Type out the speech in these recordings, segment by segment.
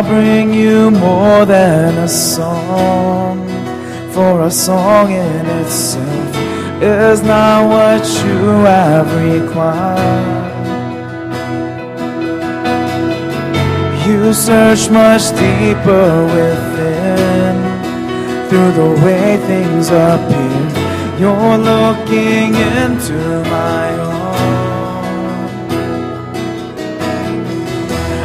I'll bring you more than a song, for a song in itself is not what you have required. You search much deeper within through the way things appear. You're looking into my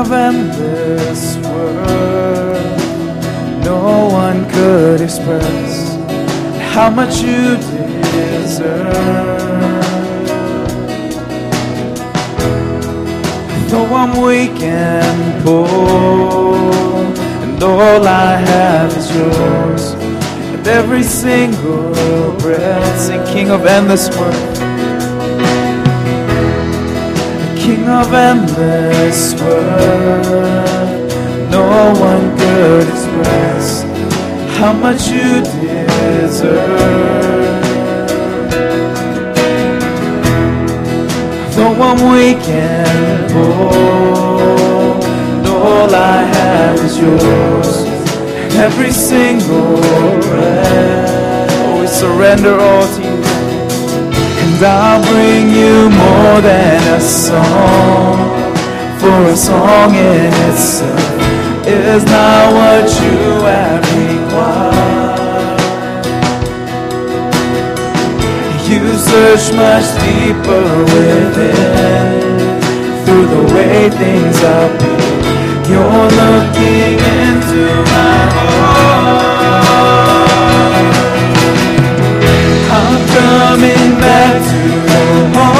Of endless world, no one could express how much you deserve. Though I'm weak and poor, and all I have is yours, and every single breath, sing King of endless world. King of endless worth, no one could express how much you deserve. Though I'm weak and poor, all I have is yours, every single breath, oh, we surrender all to you. And I'll bring you than a song, for a song in itself is not what you have required. You search much deeper within, through the way things appear. You're looking into my heart. I'm coming back to the heart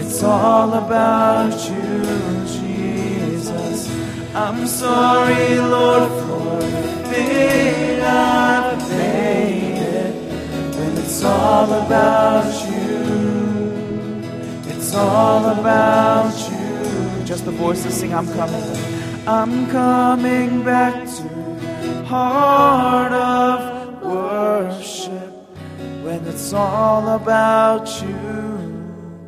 it's all about you, Jesus. I'm sorry, Lord, for the thing I've made. When it's all about you, it's all about you. Just the voices sing, I'm coming. I'm coming back to heart of it's all about you.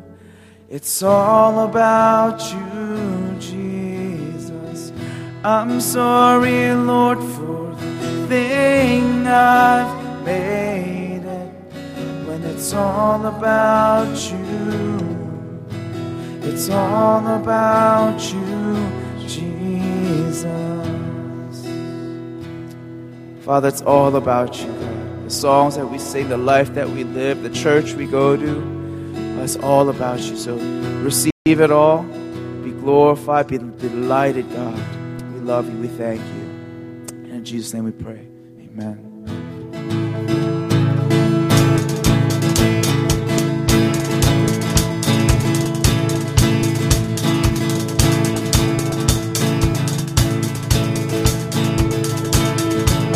It's all about you, Jesus. I'm sorry, Lord, for the thing I've made it when it's all about you. It's all about you, Jesus. Father, it's all about you. The songs that we sing, the life that we live, the church we go to, it's all about you. So receive it all. Be glorified, be delighted, God. We love you. We thank you. In Jesus' name we pray. Amen.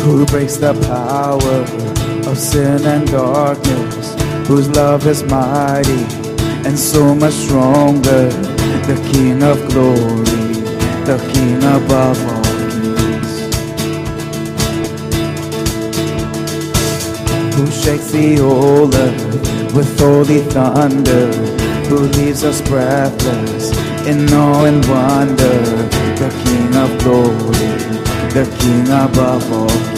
Who breaks the power of sin and darkness, whose love is mighty and so much stronger, the King of glory, the King above all kings, who shakes the whole earth with holy thunder, who leaves us breathless in awe and wonder, the King of glory, the King above all.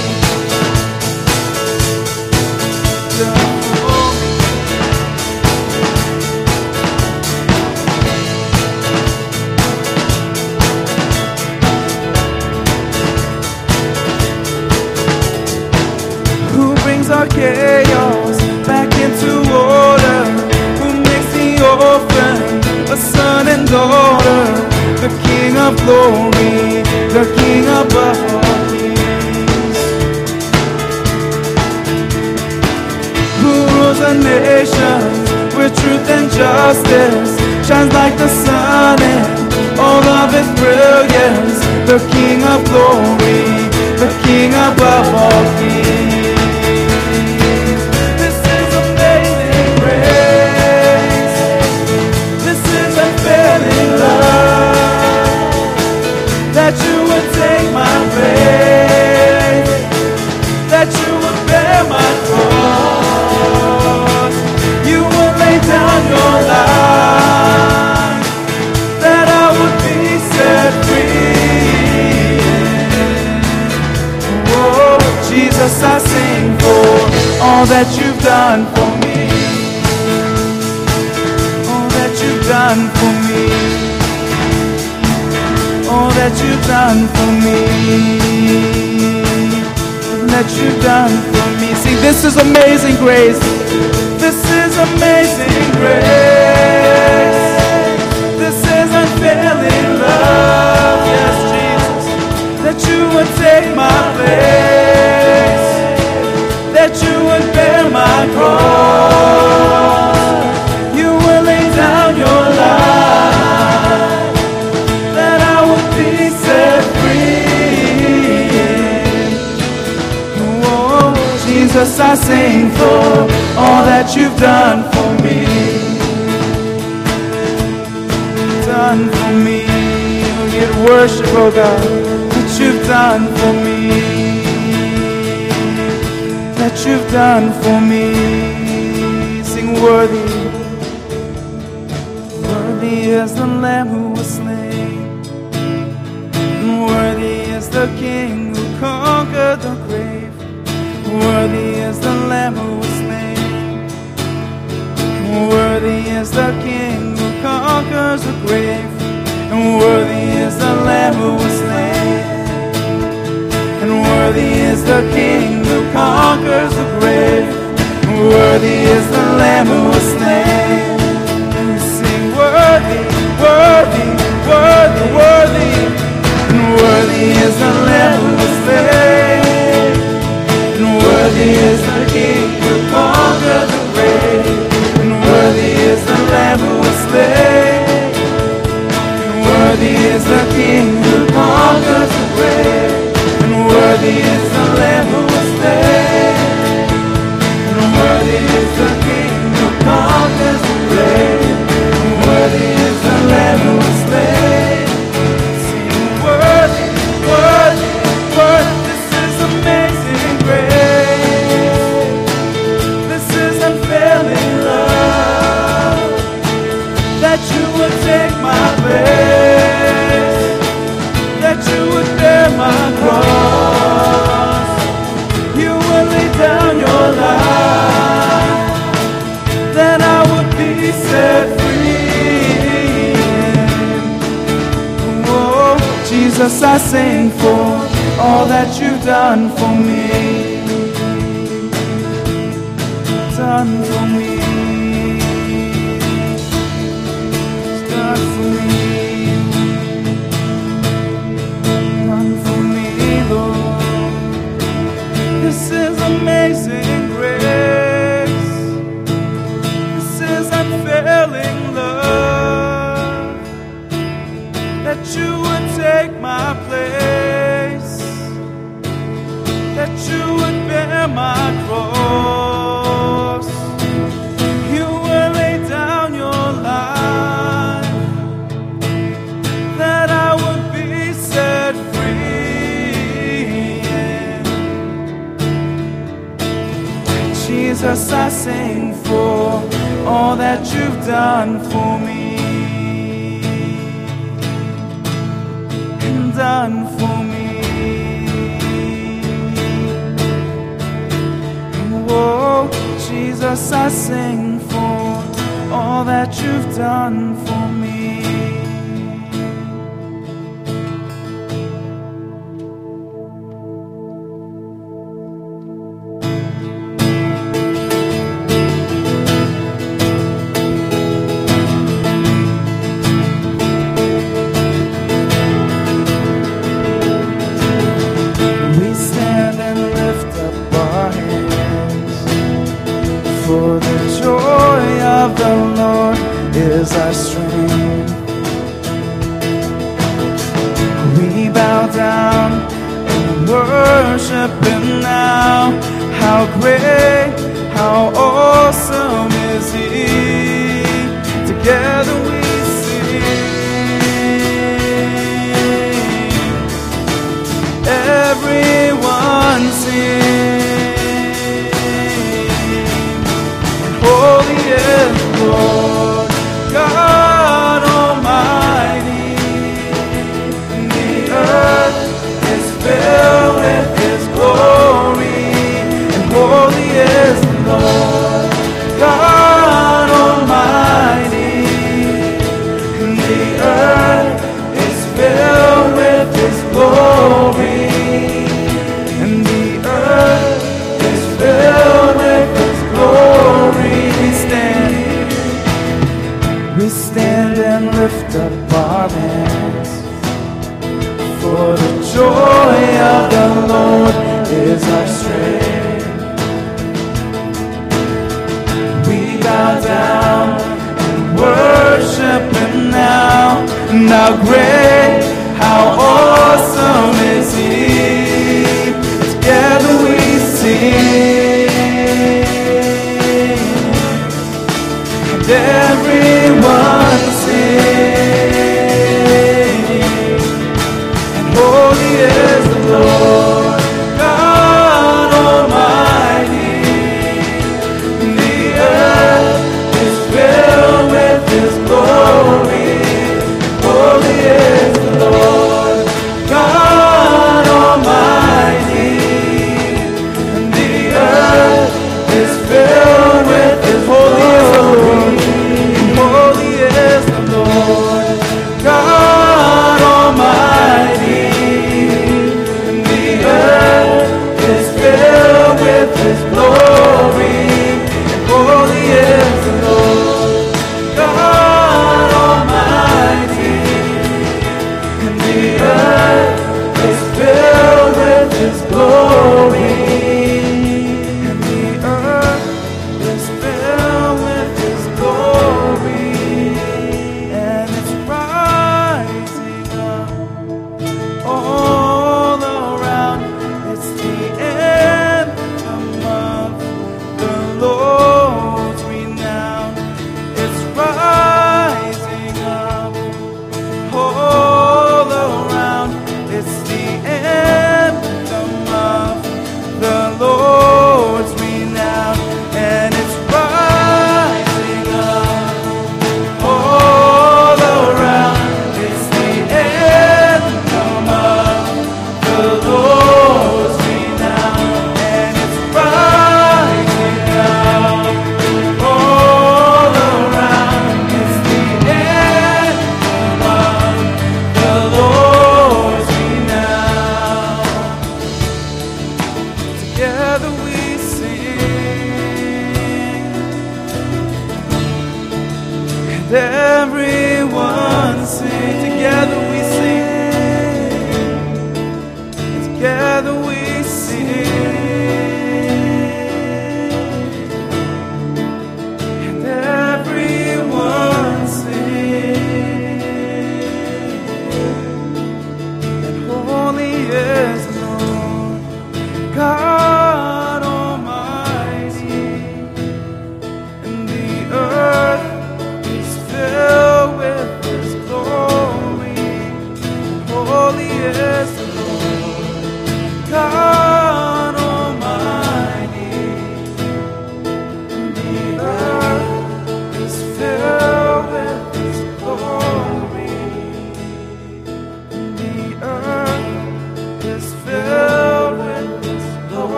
The King of done for me. All that you've done for me. All that you've done for me. All that you've done for me. See, this is amazing grace. This is amazing grace. Oh God, that you've done for me. That you've done for me. Sing worthy. Worthy is the Lamb who was slain. And worthy is the King who conquered the grave. Worthy is the Lamb who was slain. Worthy is the King who conquers the grave. Worthy is the Lamb who was slain. Sing worthy, worthy, worthy, worthy. And worthy is the Lamb who was slain. And worthy is the King who conquered the grave. And worthy is the Lamb who was slain. And worthy is the King who conquers the grave. And worthy is for me. yes, I sing for all that you've done for me and done for me. Oh, Jesus, I sing for all that you've done is our strength. We bow down and worship Him now. How great, how awesome is He? Together we sing. Everyone sing.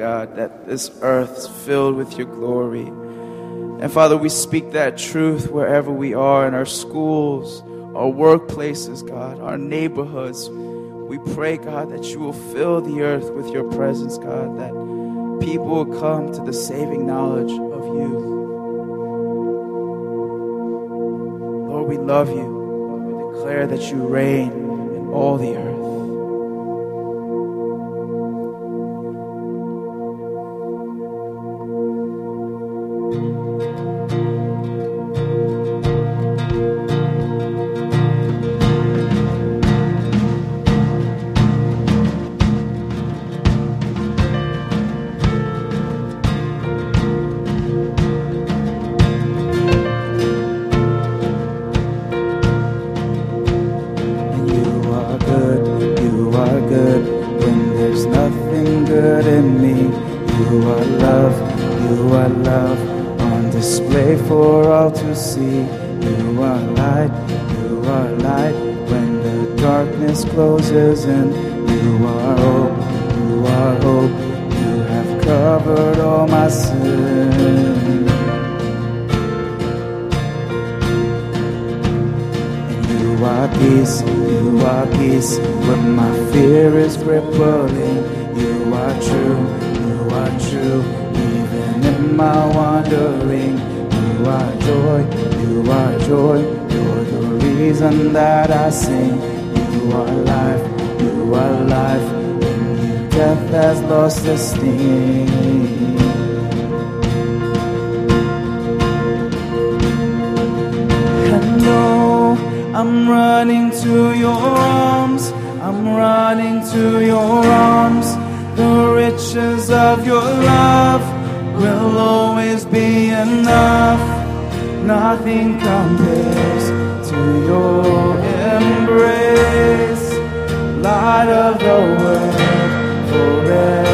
God, that this earth is filled with your glory. And Father, we speak that truth wherever we are in our schools, our workplaces, God, our neighborhoods. We pray, God, that you will fill the earth with your presence, God, that people will come to the saving knowledge of you. Lord, we love you. We declare that you reign in all the earth. You are love, you are love on display for all to see. You are light, you are light when the darkness closes in. You are hope, you are hope. You have covered all my sin. You are peace, you are peace when my fear is crippling. You are true, are true, even in my wandering. You are joy, you are joy, you're the reason that I sing. You are life, you are life, death has lost its sting. And no, I'm running to your arms. I'm running to your arms. Riches of your love will always be enough. Nothing compares to your embrace. Light of the world forever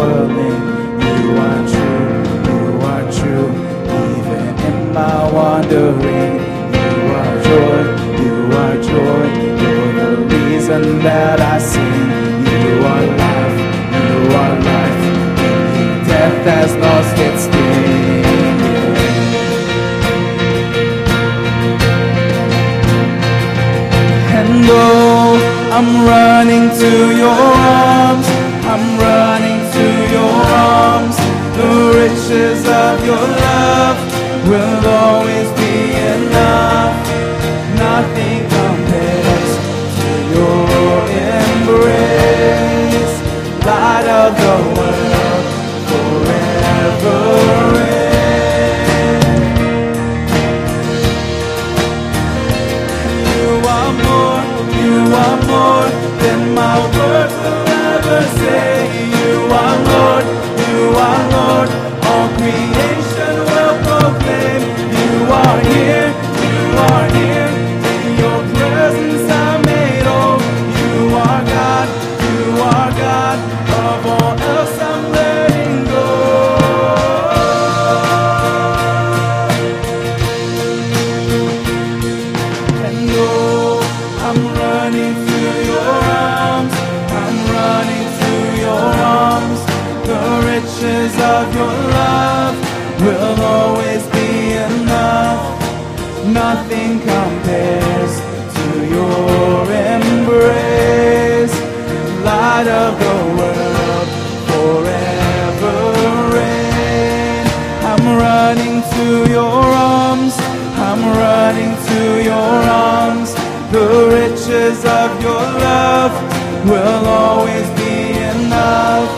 crippling, you are true, you are true. Even in my wandering, you are joy, you are joy. You're the reason that I sing. You are life, you are life. Death has lost its sting. And oh, I'm running to your than my words The riches of your love will always be enough.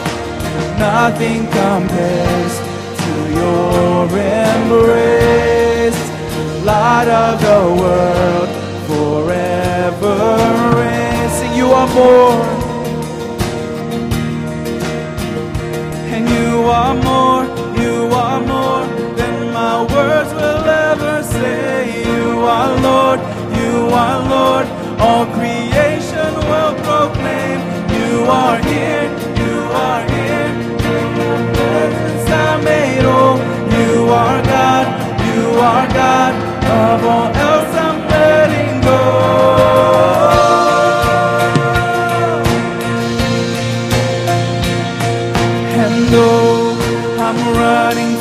Nothing compares to your embrace. Light of the world, forever. You are more. and you are more, you are Lord, all creation will proclaim. You are here, you are here, in your presence I made whole. You are God, you are God, of all else I'm letting go. And oh, I'm running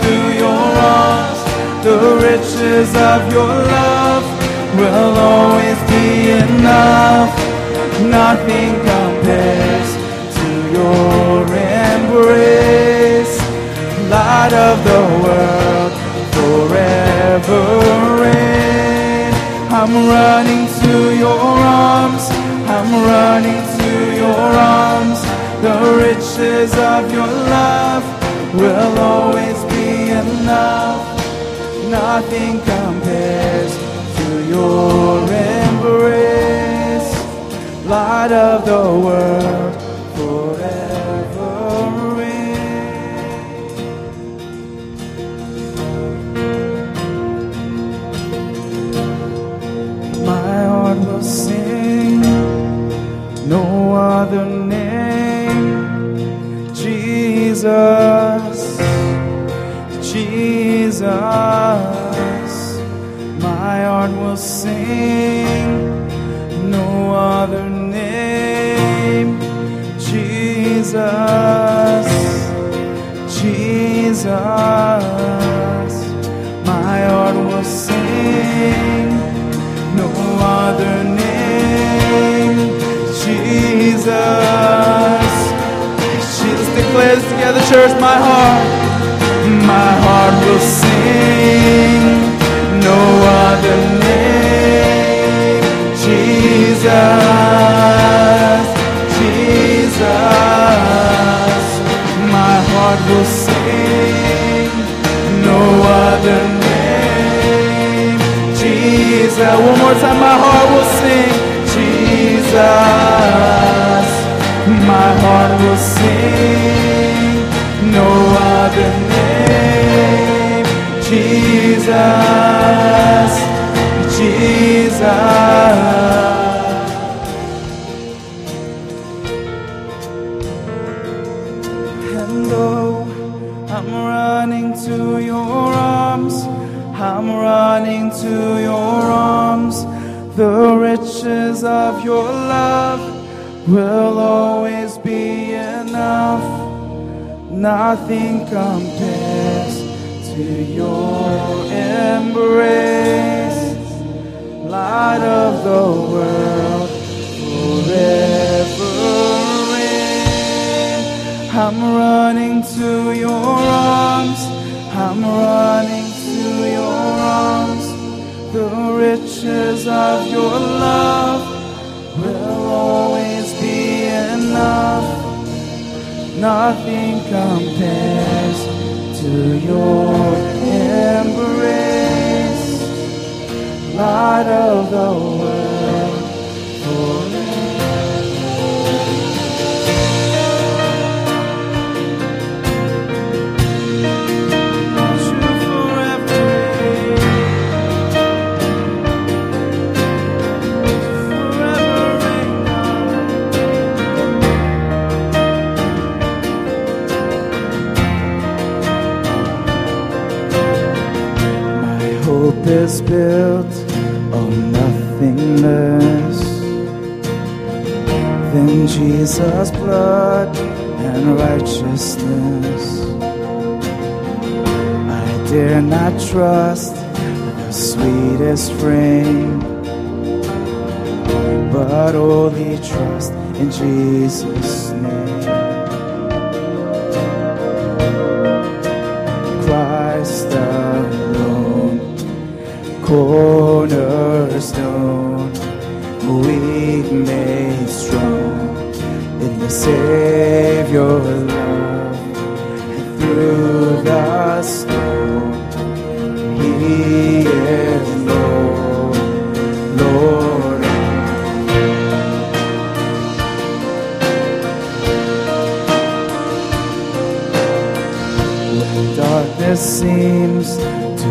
to The riches of your love will always be enough. Nothing compares to your embrace. Light of the world, forever reign. I'm running to your arms. I'm running to your arms. The riches of your love will always be enough. Nothing compares to your embrace. Light of the world, forever reign. My heart will sing no other name. Jesus, Jesus. Will sing no other name. Jesus, Jesus. My heart will sing no other name. Jesus. Jesus declares together, church, my heart, my heart will sing One more time, my heart will sing. Jesus. Nothing compares to your embrace. Light of the world forever reign. I'm running to your arms. I'm running to your arms. The riches of your love Nothing compares to your embrace. Light of the world built on nothing less than Jesus' blood and righteousness. I dare not trust the sweetest frame, but only trust in Jesus' name. Cornerstone, weak made strong in the Savior love, through the storm, He is Lord, Lord. When darkness seems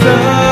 Christ